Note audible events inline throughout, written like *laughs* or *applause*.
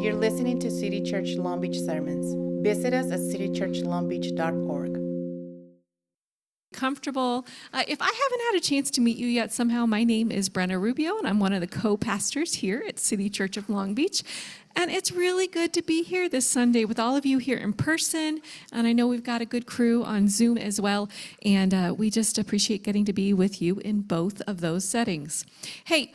You're listening to City Church Long Beach sermons. Visit us at citychurchlongbeach.org. comfortable. Uh, if I haven't had a chance to meet you yet, somehow, my name is Brenna Rubio, and I'm one of the co pastors here at City Church of Long Beach. And it's really good to be here this Sunday with all of you here in person. And I know we've got a good crew on Zoom as well. And uh, we just appreciate getting to be with you in both of those settings. Hey,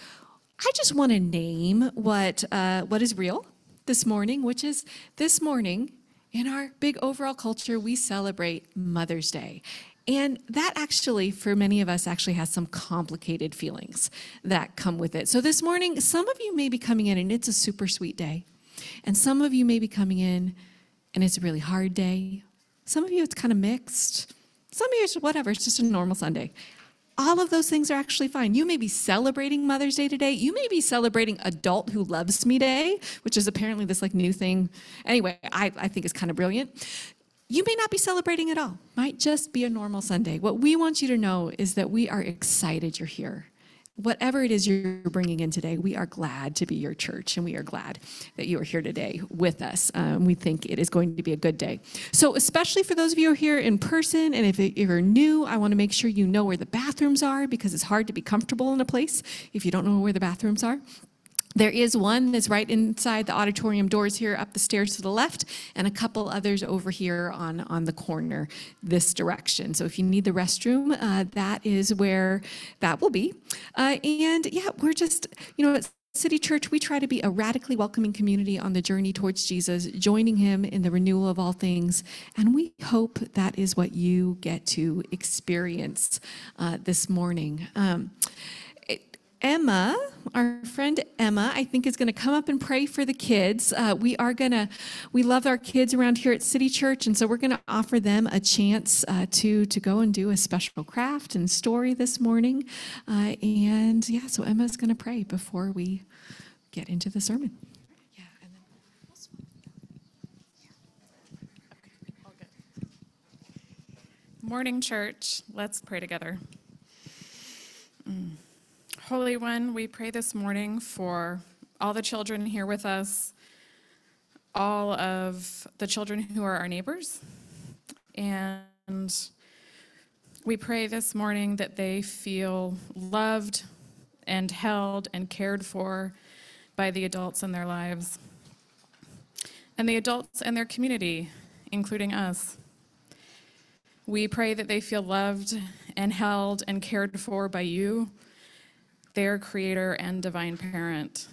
I just want to name what, uh, what is real this morning, which is this morning in our big overall culture, we celebrate Mother's Day. And that actually, for many of us, actually has some complicated feelings that come with it. So this morning, some of you may be coming in and it's a super sweet day. And some of you may be coming in and it's a really hard day. Some of you, it's kind of mixed. Some of you, it's whatever, it's just a normal Sunday. All of those things are actually fine. You may be celebrating Mother's Day today. You may be celebrating Adult Who Loves Me Day, which is apparently this like new thing. Anyway, I, I think is kind of brilliant. You may not be celebrating at all. Might just be a normal Sunday. What we want you to know is that we are excited you're here. Whatever it is you're bringing in today, we are glad to be your church and we are glad that you are here today with us. Um, we think it is going to be a good day. So, especially for those of you who are here in person, and if you're new, I want to make sure you know where the bathrooms are because it's hard to be comfortable in a place if you don't know where the bathrooms are. There is one that's right inside the auditorium doors here up the stairs to the left, and a couple others over here on, on the corner this direction. So if you need the restroom, uh, that is where that will be. Uh, and yeah, we're just, you know, at City Church, we try to be a radically welcoming community on the journey towards Jesus, joining him in the renewal of all things. And we hope that is what you get to experience uh, this morning. Um, Emma, our friend Emma, I think is going to come up and pray for the kids. Uh, we are going to, we love our kids around here at City Church, and so we're going to offer them a chance uh, to to go and do a special craft and story this morning. Uh, and yeah, so Emma's going to pray before we get into the sermon. Morning, church. Let's pray together. Mm. Holy One, we pray this morning for all the children here with us, all of the children who are our neighbors, and we pray this morning that they feel loved and held and cared for by the adults in their lives and the adults in their community, including us. We pray that they feel loved and held and cared for by you, their creator and divine parent.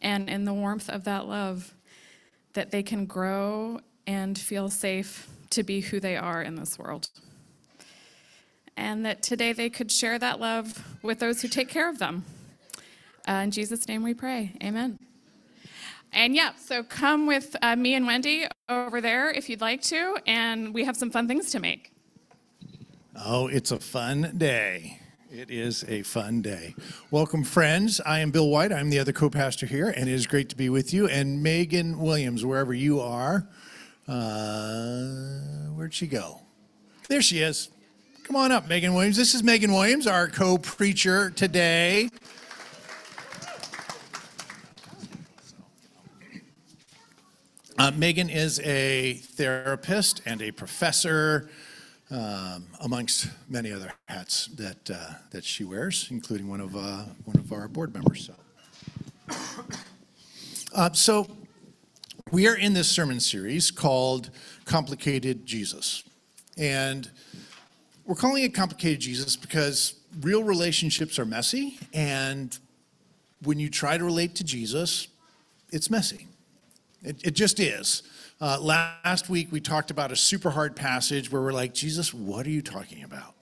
And in the warmth of that love, that they can grow and feel safe to be who they are in this world. And that today they could share that love with those who take care of them. Uh, in Jesus' name we pray. Amen. And yeah, so come with uh, me and Wendy over there if you'd like to, and we have some fun things to make. Oh, it's a fun day. It is a fun day. Welcome, friends. I am Bill White. I'm the other co pastor here, and it is great to be with you. And Megan Williams, wherever you are, uh, where'd she go? There she is. Come on up, Megan Williams. This is Megan Williams, our co preacher today. Uh, Megan is a therapist and a professor, um, amongst many other hats that uh, that she wears, including one of uh, one of our board members. So, *coughs* uh, so we are in this sermon series called "Complicated Jesus," and we're calling it "Complicated Jesus" because real relationships are messy, and when you try to relate to Jesus, it's messy. It, it just is. Uh, last week, we talked about a super hard passage where we're like, Jesus, what are you talking about?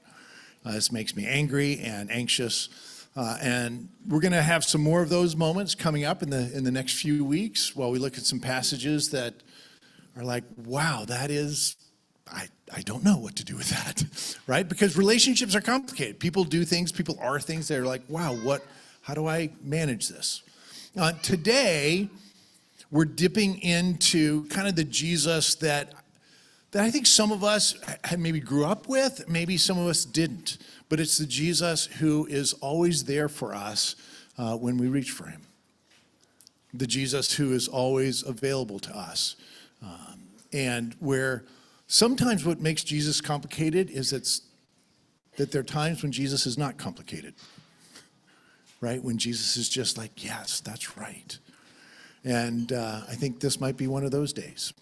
Uh, this makes me angry and anxious. Uh, and we're going to have some more of those moments coming up in the, in the next few weeks while we look at some passages that are like, wow, that is, I, I don't know what to do with that, *laughs* right? Because relationships are complicated. People do things, people are things They're like, wow, what, how do I manage this? Uh, today, we're dipping into kind of the Jesus that that I think some of us maybe grew up with, maybe some of us didn't. But it's the Jesus who is always there for us uh, when we reach for him. the Jesus who is always available to us. Um, and where sometimes what makes Jesus complicated is it's, that there are times when Jesus is not complicated, right? When Jesus is just like, yes, that's right. And uh, I think this might be one of those days.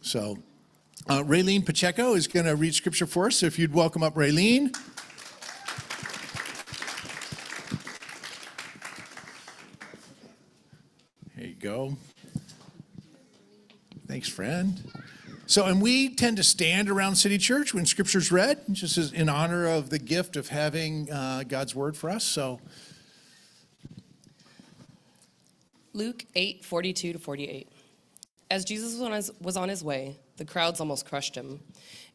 So, uh, Raylene Pacheco is going to read scripture for us. So, if you'd welcome up Raylene. There you go. Thanks, friend. So, and we tend to stand around City Church when Scripture's read, just as in honor of the gift of having uh, God's Word for us. So, Luke 8, 42 to 48. As Jesus was on, his, way, the crowds almost crushed him.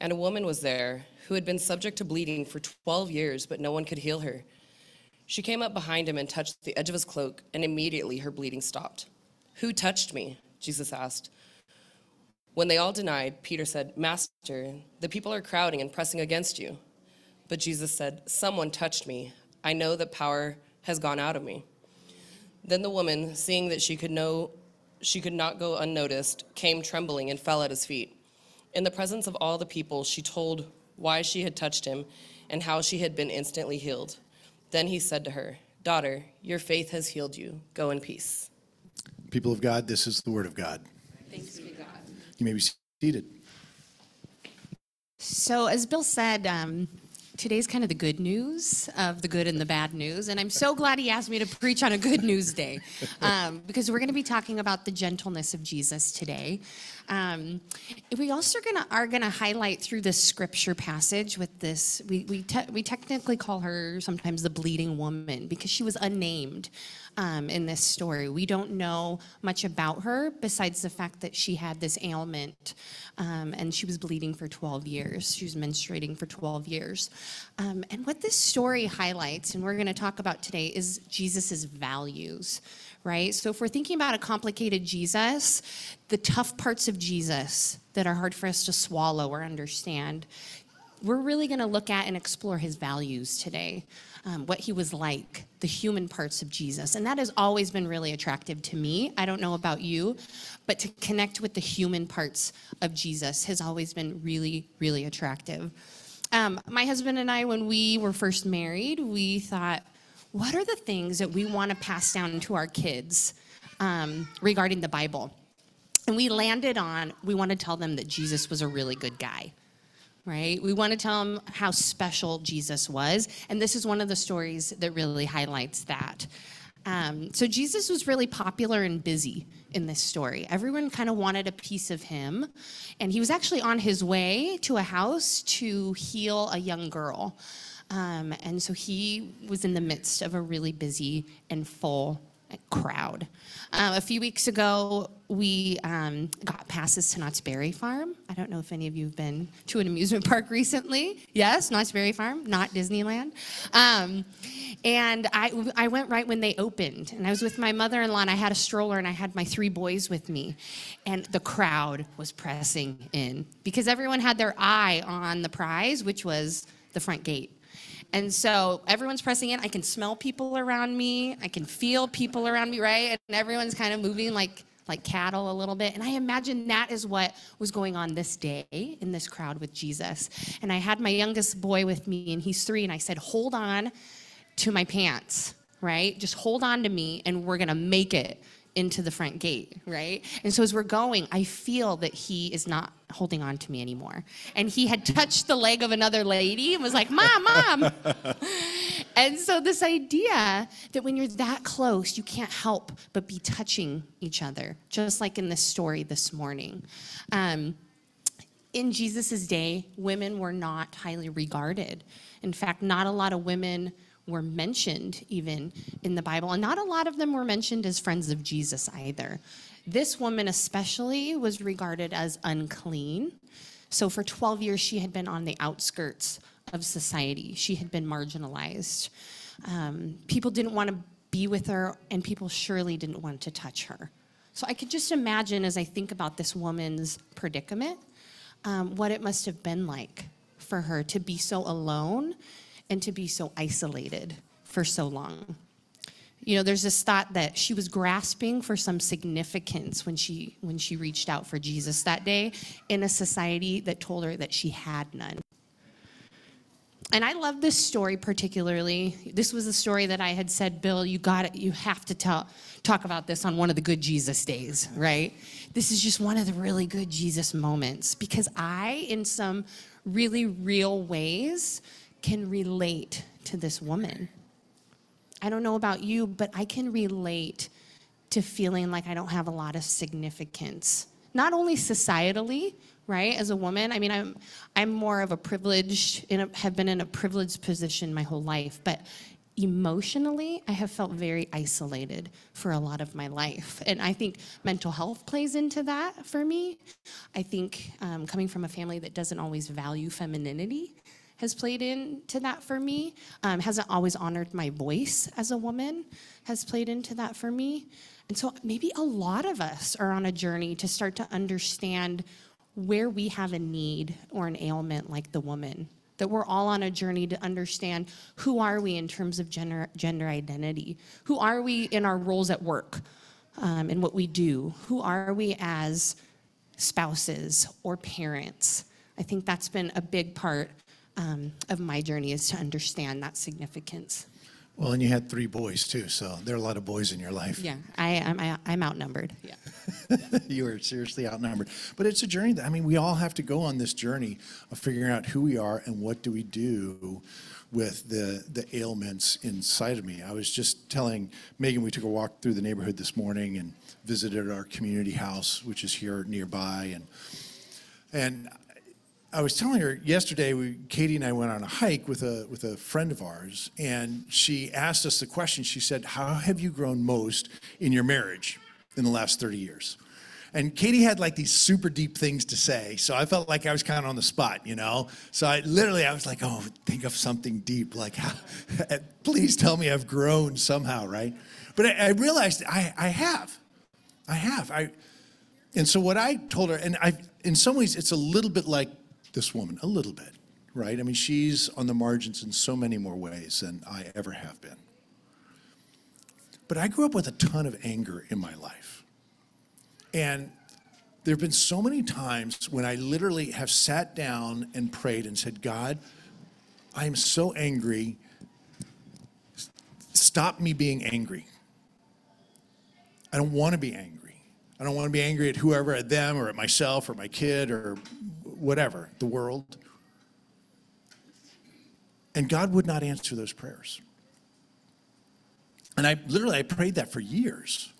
And a woman was there who had been subject to bleeding for 12 years, but no one could heal her. She came up behind him and touched the edge of his cloak, and immediately her bleeding stopped. Who touched me? Jesus asked. When they all denied, Peter said, Master, the people are crowding and pressing against you. But Jesus said, Someone touched me. I know that power has gone out of me. Then the woman, seeing that she could know she could not go unnoticed, came trembling and fell at his feet. In the presence of all the people, she told why she had touched him and how she had been instantly healed. Then he said to her, Daughter, your faith has healed you. Go in peace. people of God, this is the Word of God. Thanks be to God. You may be seated. So, as Bill said, um, today's kind of the good news of the good and the bad news. And I'm so glad he asked me to preach on a good news day um, because we're going to be talking about the gentleness of Jesus today. Um, we also gonna, are going to highlight through this scripture passage with this, we, we, te- we technically call her sometimes the bleeding woman because she was unnamed um, in this story. We don't know much about her besides the fact that she had this ailment um, and she was bleeding for 12 years. She was menstruating for 12 years. Um, and what this story highlights, and we're going to talk about today, is Jesus' values, right? So if we're thinking about a complicated Jesus, the tough parts of Jesus that are hard for us to swallow or understand, we're really going to look at and explore his values today, um, what he was like, the human parts of Jesus. And that has always been really attractive to me. I don't know about you, but to connect with the human parts of Jesus has always been really, really attractive. Um, my husband and I, when we were first married, we thought, what are the things that we want to pass down to our kids um, regarding the Bible? And we landed on we want to tell them that Jesus was a really good guy right? We want to tell them how special Jesus was. And this is one of the stories that really highlights that. Um, so Jesus was really popular and busy in this story. Everyone kind of wanted a piece of him. And he was actually on his way to a house to heal a young girl. Um, and so he was in the midst of a really busy and full crowd. Uh, a few weeks ago, we um, got passes to Knott's Berry Farm. I don't know if any of you have been to an amusement park recently. Yes, Knott's Berry Farm, not Disneyland. Um, and I, I went right when they opened, and I was with my mother-in-law, and I had a stroller, and I had my three boys with me, and the crowd was pressing in because everyone had their eye on the prize, which was the front gate. And so everyone's pressing in. I can smell people around me. I can feel people around me, right? And everyone's kind of moving like like cattle a little bit. And I imagine that is what was going on this day in this crowd with Jesus. And I had my youngest boy with me, and he's three, and I said, Hold on to my pants, right? Just hold on to me, and we're gonna make it into the front gate, right? And so as we're going, I feel that he is not holding on to me anymore. And he had touched the leg of another lady and was like, Mom, Mom. *laughs* and so this idea that when you're that close, you can't help but be touching each other, just like in this story this morning. Um, in Jesus' day, women were not highly regarded. In fact, not a lot of women were mentioned even in the Bible, and not a lot of them were mentioned as friends of Jesus either. This woman, especially, was regarded as unclean. So for 12 years, she had been on the outskirts of society, she had been marginalized. Um, people didn't want to be with her, and people surely didn't want to touch her. So I could just imagine as I think about this woman's predicament, um, what it must have been like for her to be so alone and to be so isolated for so long. You know, there's this thought that she was grasping for some significance when she when she reached out for Jesus that day in a society that told her that she had none. And I love this story particularly. This was a story that I had said, Bill, you got it. You have to tell, talk about this on one of the good Jesus days, right? This is just one of the really good Jesus moments because I, in some really real ways, can relate to this woman. I don't know about you, but I can relate to feeling like I don't have a lot of significance. Not only societally, right, as a woman. I mean, I'm I'm more of a privileged, in a, have been in a privileged position my whole life, but emotionally, I have felt very isolated for a lot of my life, and I think mental health plays into that for me. I think um, coming from a family that doesn't always value femininity has played into that for me. Um, hasn't always honored my voice as a woman, has played into that for me. And so maybe a lot of us are on a journey to start to understand where we have a need or an ailment like the woman. That we're all on a journey to understand who are we in terms of gender, gender identity? Who are we in our roles at work um, and what we do? Who are we as spouses or parents? I think that's been a big part um, of my journey is to understand that significance. Well, and you had three boys too, so there are a lot of boys in your life. Yeah, I, I'm, I, I'm outnumbered. Yeah. *laughs* you are seriously outnumbered. But it's a journey that, I mean, we all have to go on this journey of figuring out who we are and what do we do with the, the ailments inside of me. I was just telling Megan, we took a walk through the neighborhood this morning and visited our community house, which is here nearby. And, and I was telling her yesterday, we, Katie and I went on a hike with a, with a friend of ours, and she asked us the question. She said, How have you grown most in your marriage in the last 30 years? And Katie had like these super deep things to say, so I felt like I was kind of on the spot, you know? So I literally, I was like, Oh, think of something deep, like, *laughs* please tell me I've grown somehow, right? But I, I realized I, I have. I have. I, and so what I told her, and I, in some ways, it's a little bit like this woman, a little bit, right? I mean, she's on the margins in so many more ways than I ever have been. But I grew up with a ton of anger in my life. And there have been so many times when I literally have sat down and prayed and said, God, I am so angry. Stop me being angry. I don't want to be angry. I don't want to be angry at whoever, at them, or at myself, or my kid, or whatever, the world. And God would not answer those prayers. And I literally I prayed that for years.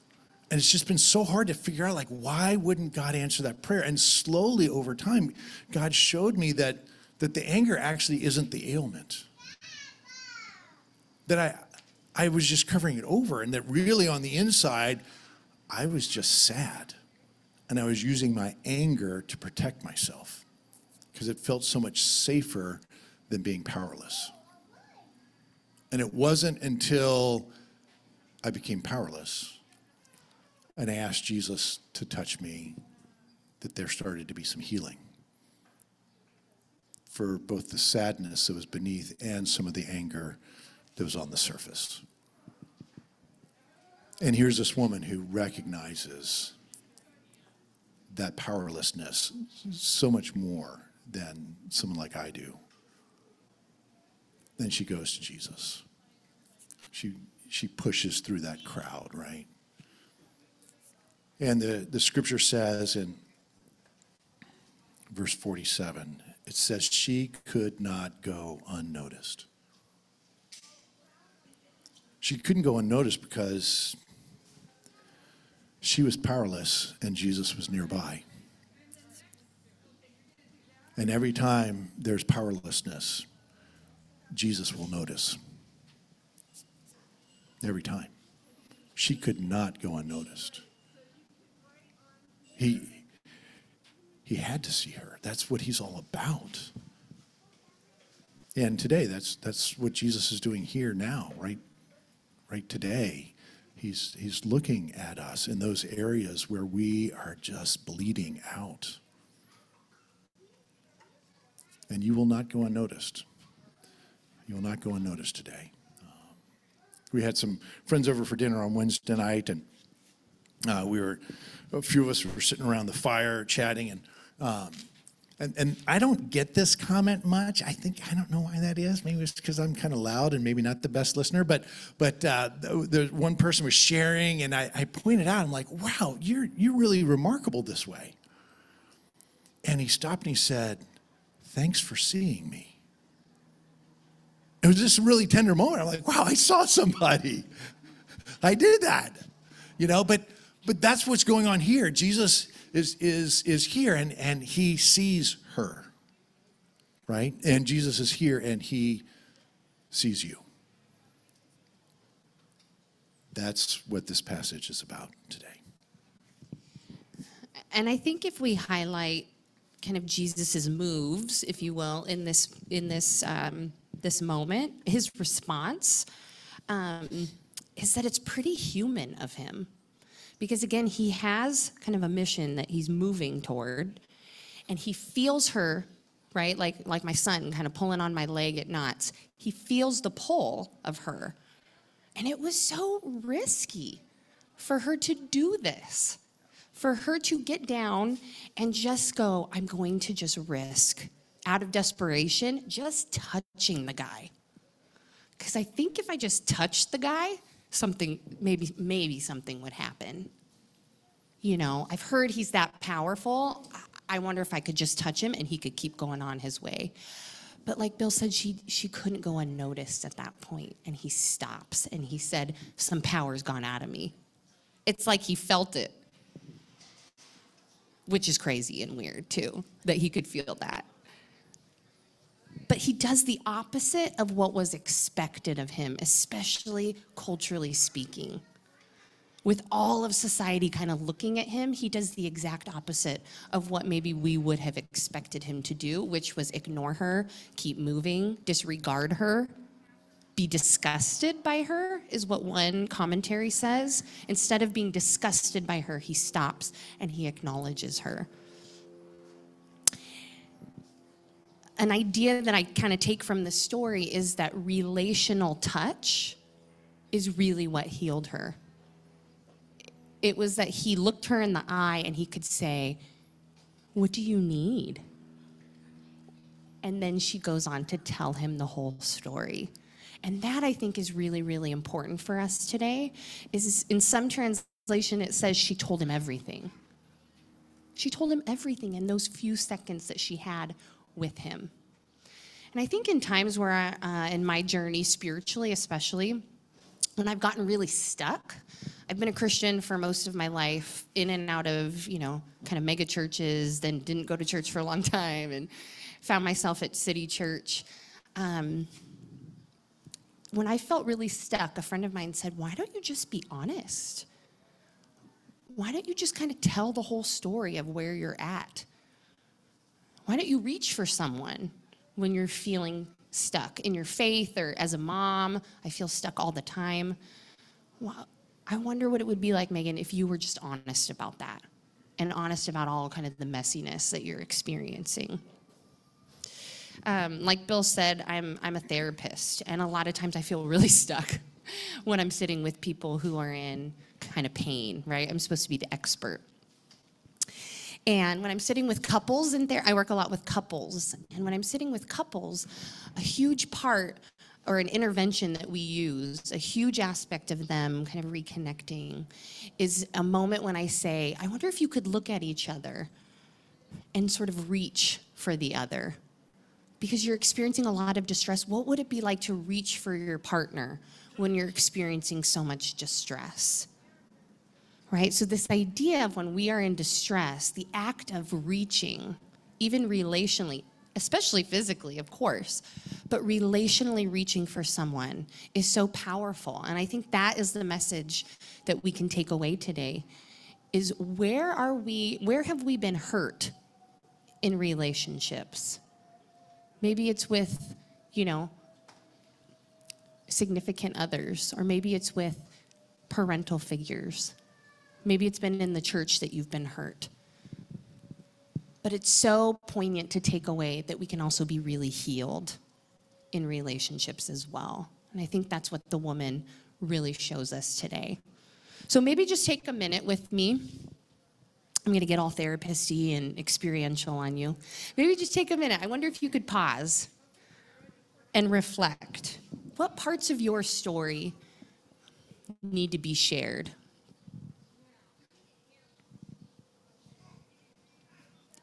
And it's just been so hard to figure out like why wouldn't God answer that prayer? And slowly over time, God showed me that that the anger actually isn't the ailment. That I I was just covering it over and that really on the inside, I was just sad. And I was using my anger to protect myself because it felt so much safer than being powerless. And it wasn't until I became powerless and I asked Jesus to touch me that there started to be some healing for both the sadness that was beneath and some of the anger that was on the surface. And here's this woman who recognizes that powerlessness so much more than someone like I do. Then she goes to Jesus. She, she pushes through that crowd, right? And the, the scripture says in verse 47, it says, she could not go unnoticed. She couldn't go unnoticed because she was powerless and Jesus was nearby. And every time there's powerlessness, Jesus will notice. Every time. She could not go unnoticed. He, he had to see her. That's what he's all about. And today, that's, that's what Jesus is doing here now, right, right today. He's, he's looking at us in those areas where we are just bleeding out and you will not go unnoticed. You will not go unnoticed today. Um, we had some friends over for dinner on Wednesday night, and uh, we were a few of us were sitting around the fire chatting, and um, and, and I don't get this comment much. I think I don't know why that is. Maybe it's because I'm kind of loud and maybe not the best listener. But but uh, the, the one person was sharing, and I, I pointed out, I'm like, wow, you're you're really remarkable this way. And he stopped and he said, "Thanks for seeing me." It was just a really tender moment. I'm like, wow, I saw somebody. *laughs* I did that. You know, but but that's what's going on here. Jesus is is is here and and he sees her. Right? And Jesus is here and he sees you. That's what this passage is about today. And I think if we highlight kind of Jesus's moves, if you will, in this in this um, this moment, his response um, is that it's pretty human of him, because again, he has kind of a mission that he's moving toward, and he feels her, right, like like my son, kind of pulling on my leg at Knott's. He feels the pull of her, and it was so risky for her to do this for her to get down and just go, I'm going to just risk out of desperation, just touching the guy. Because I think if I just touched the guy, something, maybe, maybe something would happen. You know, I've heard he's that powerful. I wonder if I could just touch him and he could keep going on his way. But like Bill said, she, she couldn't go unnoticed at that point, And he stops and he said, Some power's gone out of me. It's like he felt it which is crazy and weird too, that he could feel that. But he does the opposite of what was expected of him, especially culturally speaking. With all of society kind of looking at him, he does the exact opposite of what maybe we would have expected him to do, which was ignore her, keep moving, disregard her, be disgusted by her, is what one commentary says. Instead of being disgusted by her, he stops and he acknowledges her. An idea that I kind of take from the story is that relational touch is really what healed her. It was that he looked her in the eye and he could say, What do you need? And then she goes on to tell him the whole story. And that I think is really, really important for us today. Is in some translation it says she told him everything. She told him everything in those few seconds that she had with him. And I think in times where, I, uh, in my journey spiritually, especially, when I've gotten really stuck, I've been a Christian for most of my life, in and out of, you know, kind of mega churches, then didn't go to church for a long *laughs* time, and found myself at City Church. Um, when I felt really stuck, a friend of mine said, Why don't you just be honest? Why don't you just kind of tell the whole story of where you're at? Why don't you reach for someone when you're feeling stuck in your faith or as a mom? I feel stuck all the time. Well, I wonder what it would be like, Megan, if you were just honest about that and honest about all kind of the messiness that you're experiencing. Um, like Bill said, I'm, I'm a therapist, and a lot of times I feel really *laughs* stuck when I'm sitting with people who are in kind of pain, right? I'm supposed to be the expert. And when I'm sitting with couples in there, I work a lot with couples. And when I'm sitting with couples, a huge part or an intervention that we use, a huge aspect of them kind of reconnecting, is a moment when I say, I wonder if you could look at each other and sort of reach for the other because you're experiencing a lot of distress, what would it be like to reach for your partner when you're experiencing so much distress? Right? So, this idea of when we are in distress, the act of reaching, even relationally, especially physically, of course, but relationally reaching for someone is so powerful. And I think that is the message that we can take away today is where are we, where have we been hurt in relationships? Maybe it's with, you know, significant others, or maybe it's with parental figures. Maybe it's been in the church that you've been hurt. But it's so poignant to take away that we can also be really healed in relationships as well. And I think that's what the woman really shows us today. So maybe just take a minute with me. I'm going to get all therapist-y and experiential on you. Maybe just take a minute. I wonder if you could pause and reflect. What parts of your story need to be shared?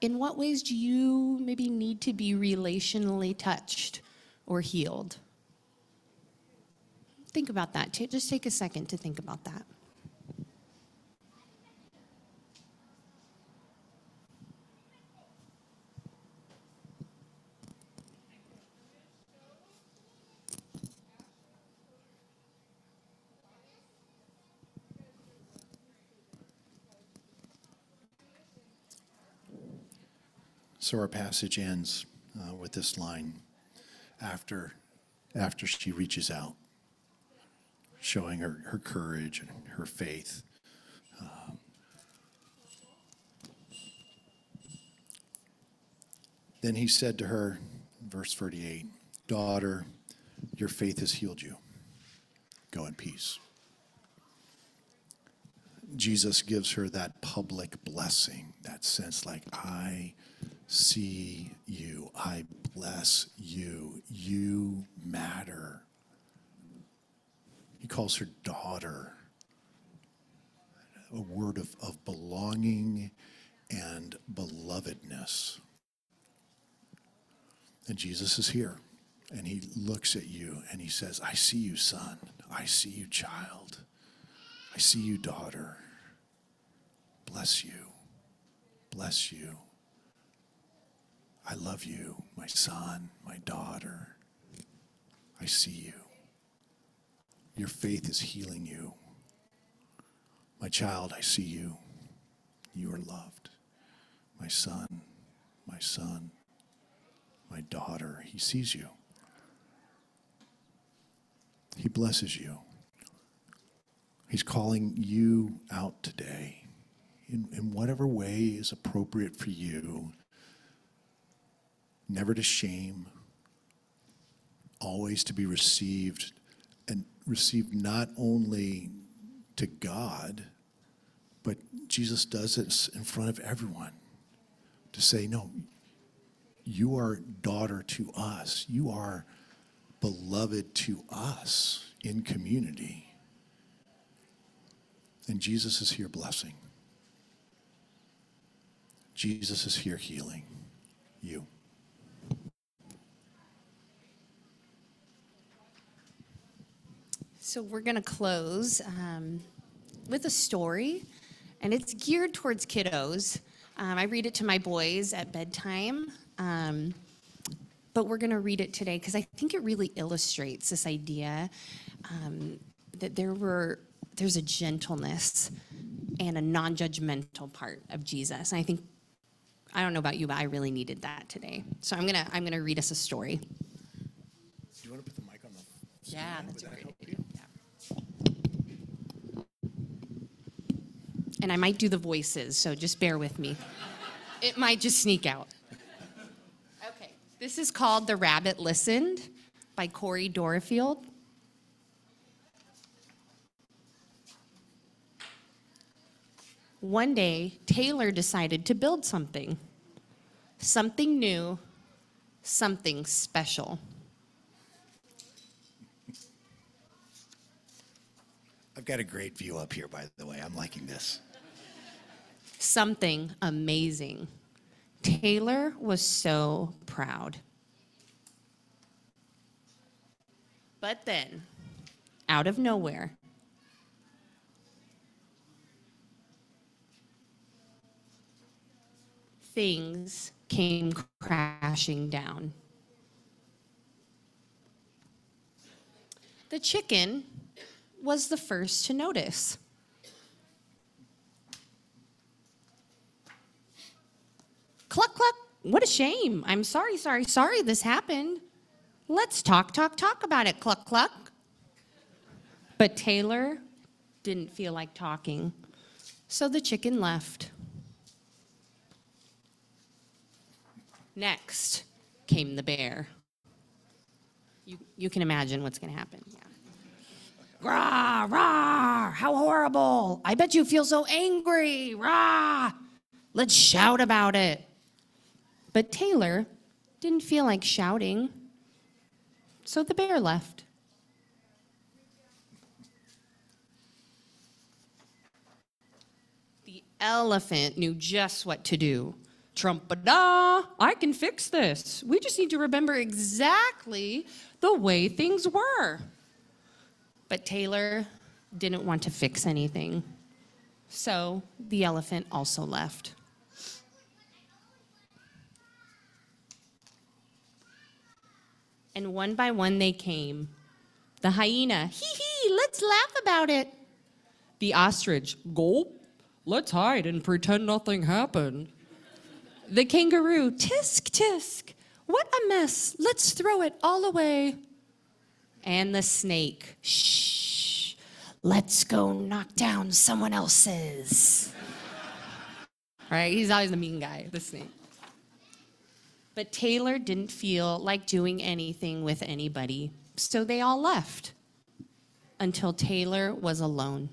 In what ways do you maybe need to be relationally touched or healed? Think about that. Just take a second to think about that. So our passage ends uh, with this line after, after she reaches out, showing her, her courage and her faith. Um, then he said to her, verse 38, Daughter, your faith has healed you. Go in peace. Jesus gives her that public blessing, that sense like, I see you, I bless you, you matter. He calls her daughter, a word of, of belonging and belovedness. And Jesus is here, and he looks at you and he says, I see you, son. I see you, child. I see you, daughter. Bless you. Bless you. I love you, my son, my daughter. I see you. Your faith is healing you. My child, I see you. You are loved. My son, my son, my daughter, he sees you. He blesses you. He's calling you out today in, in whatever way is appropriate for you. Never to shame, always to be received, and received not only to God, but Jesus does this in front of everyone to say, No, you are daughter to us. You are beloved to us in community. And Jesus is here blessing. Jesus is here healing you. So we're going to close um, with a story, and it's geared towards kiddos. Um, I read it to my boys at bedtime, um, but we're going to read it today because I think it really illustrates this idea um, that there were there's a gentleness and a non-judgmental part of Jesus. And I think I don't know about you, but I really needed that today. So I'm gonna I'm gonna read us a story. Do you want to put the mic on the Yeah, that's a great idea. And I might do the voices, so just bear with me. It might just sneak out. Okay, this is called The Rabbit Listened by Cori Doerrfeld. One day, Taylor decided to build something. Something new, something special. I've got a great view up here, by the way. I'm liking this. Something amazing. Taylor was so proud. But then, out of nowhere, things came crashing down. The chicken was the first to notice. Cluck, cluck. What a shame. I'm sorry, sorry, sorry this happened. Let's talk, talk, talk about it. Cluck, cluck. But Taylor didn't feel like talking, so the chicken left. Next came the bear. You, you can imagine what's going to happen. Yeah. Rah, rah, how horrible. I bet you feel so angry. Rah. Let's shout about it. But Taylor didn't feel like shouting. So the bear left. The elephant knew just what to do. Trumpada, I can fix this. We just need to remember exactly the way things were. But Taylor didn't want to fix anything. So the elephant also left. And one by one they came. The hyena, hee hee, let's laugh about it. The ostrich, gulp, let's hide and pretend nothing happened. The kangaroo, tisk tisk, what a mess, let's throw it all away. And the snake, shh, let's go knock down someone else's. *laughs* right? He's always the mean guy, the snake. But Taylor didn't feel like doing anything with anybody, so they all left until Taylor was alone.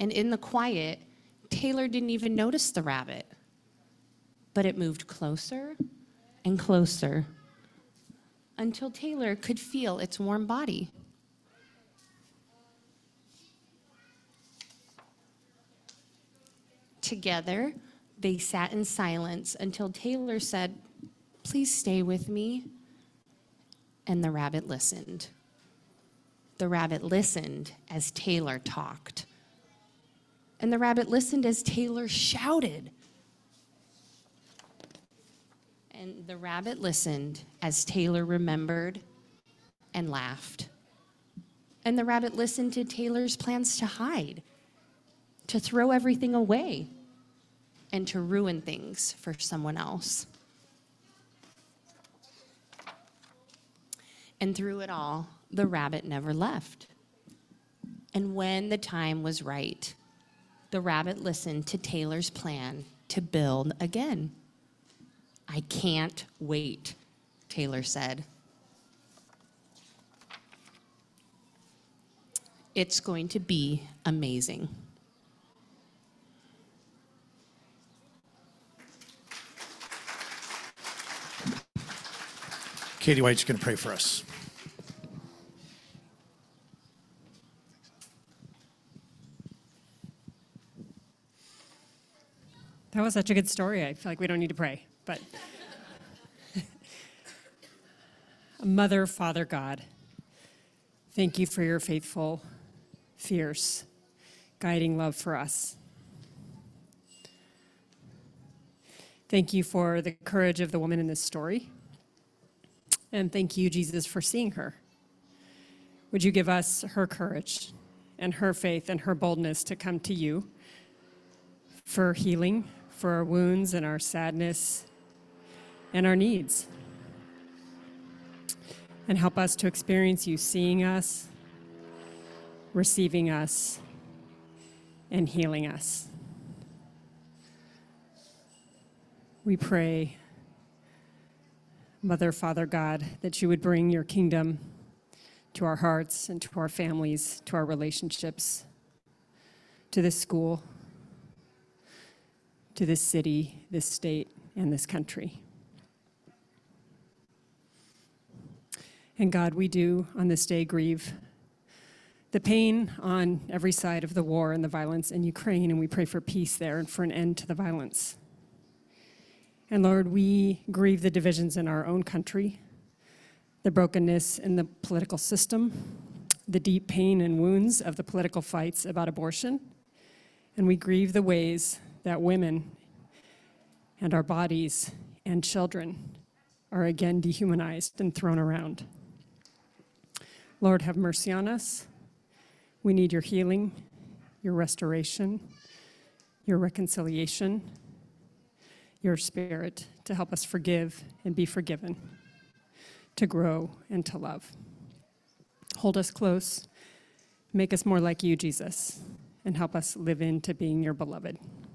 And in the quiet, Taylor didn't even notice the rabbit. But it moved closer and closer until Taylor could feel its warm body. Together, they sat in silence until Taylor said, Please stay with me. And the rabbit listened. The rabbit listened as Taylor talked. And the rabbit listened as Taylor shouted. And the rabbit listened as Taylor remembered and laughed. And the rabbit listened to Taylor's plans to hide, to throw everything away, and to ruin things for someone else. And through it all, the rabbit never left. And when the time was right, the rabbit listened to Taylor's plan to build again. I can't wait, Taylor said. It's going to be amazing. Katie White's going to pray for us. That was such a good story. I feel like we don't need to pray, but *laughs* Mother, Father, God, thank you for your faithful, fierce, guiding love for us. Thank you for the courage of the woman in this story. And thank you, Jesus, for seeing her. Would you give us her courage and her faith and her boldness to come to you for healing, for our wounds and our sadness and our needs? And help us to experience you seeing us, receiving us, and healing us. We pray, Mother, Father, God, that you would bring your kingdom to our hearts and to our families, to our relationships, to this school, to this city, this state, and this country. And God, we do on this day grieve the pain on every side of the war and the violence in Ukraine, and we pray for peace there and for an end to the violence. And Lord, we grieve the divisions in our own country, the brokenness in the political system, the deep pain and wounds of the political fights about abortion, and we grieve the ways that women and our bodies and children are again dehumanized and thrown around. Lord, have mercy on us. We need your healing, your restoration, your reconciliation, your spirit to help us forgive and be forgiven, to grow and to love. Hold us close, make us more like you, Jesus, and help us live into being your beloved.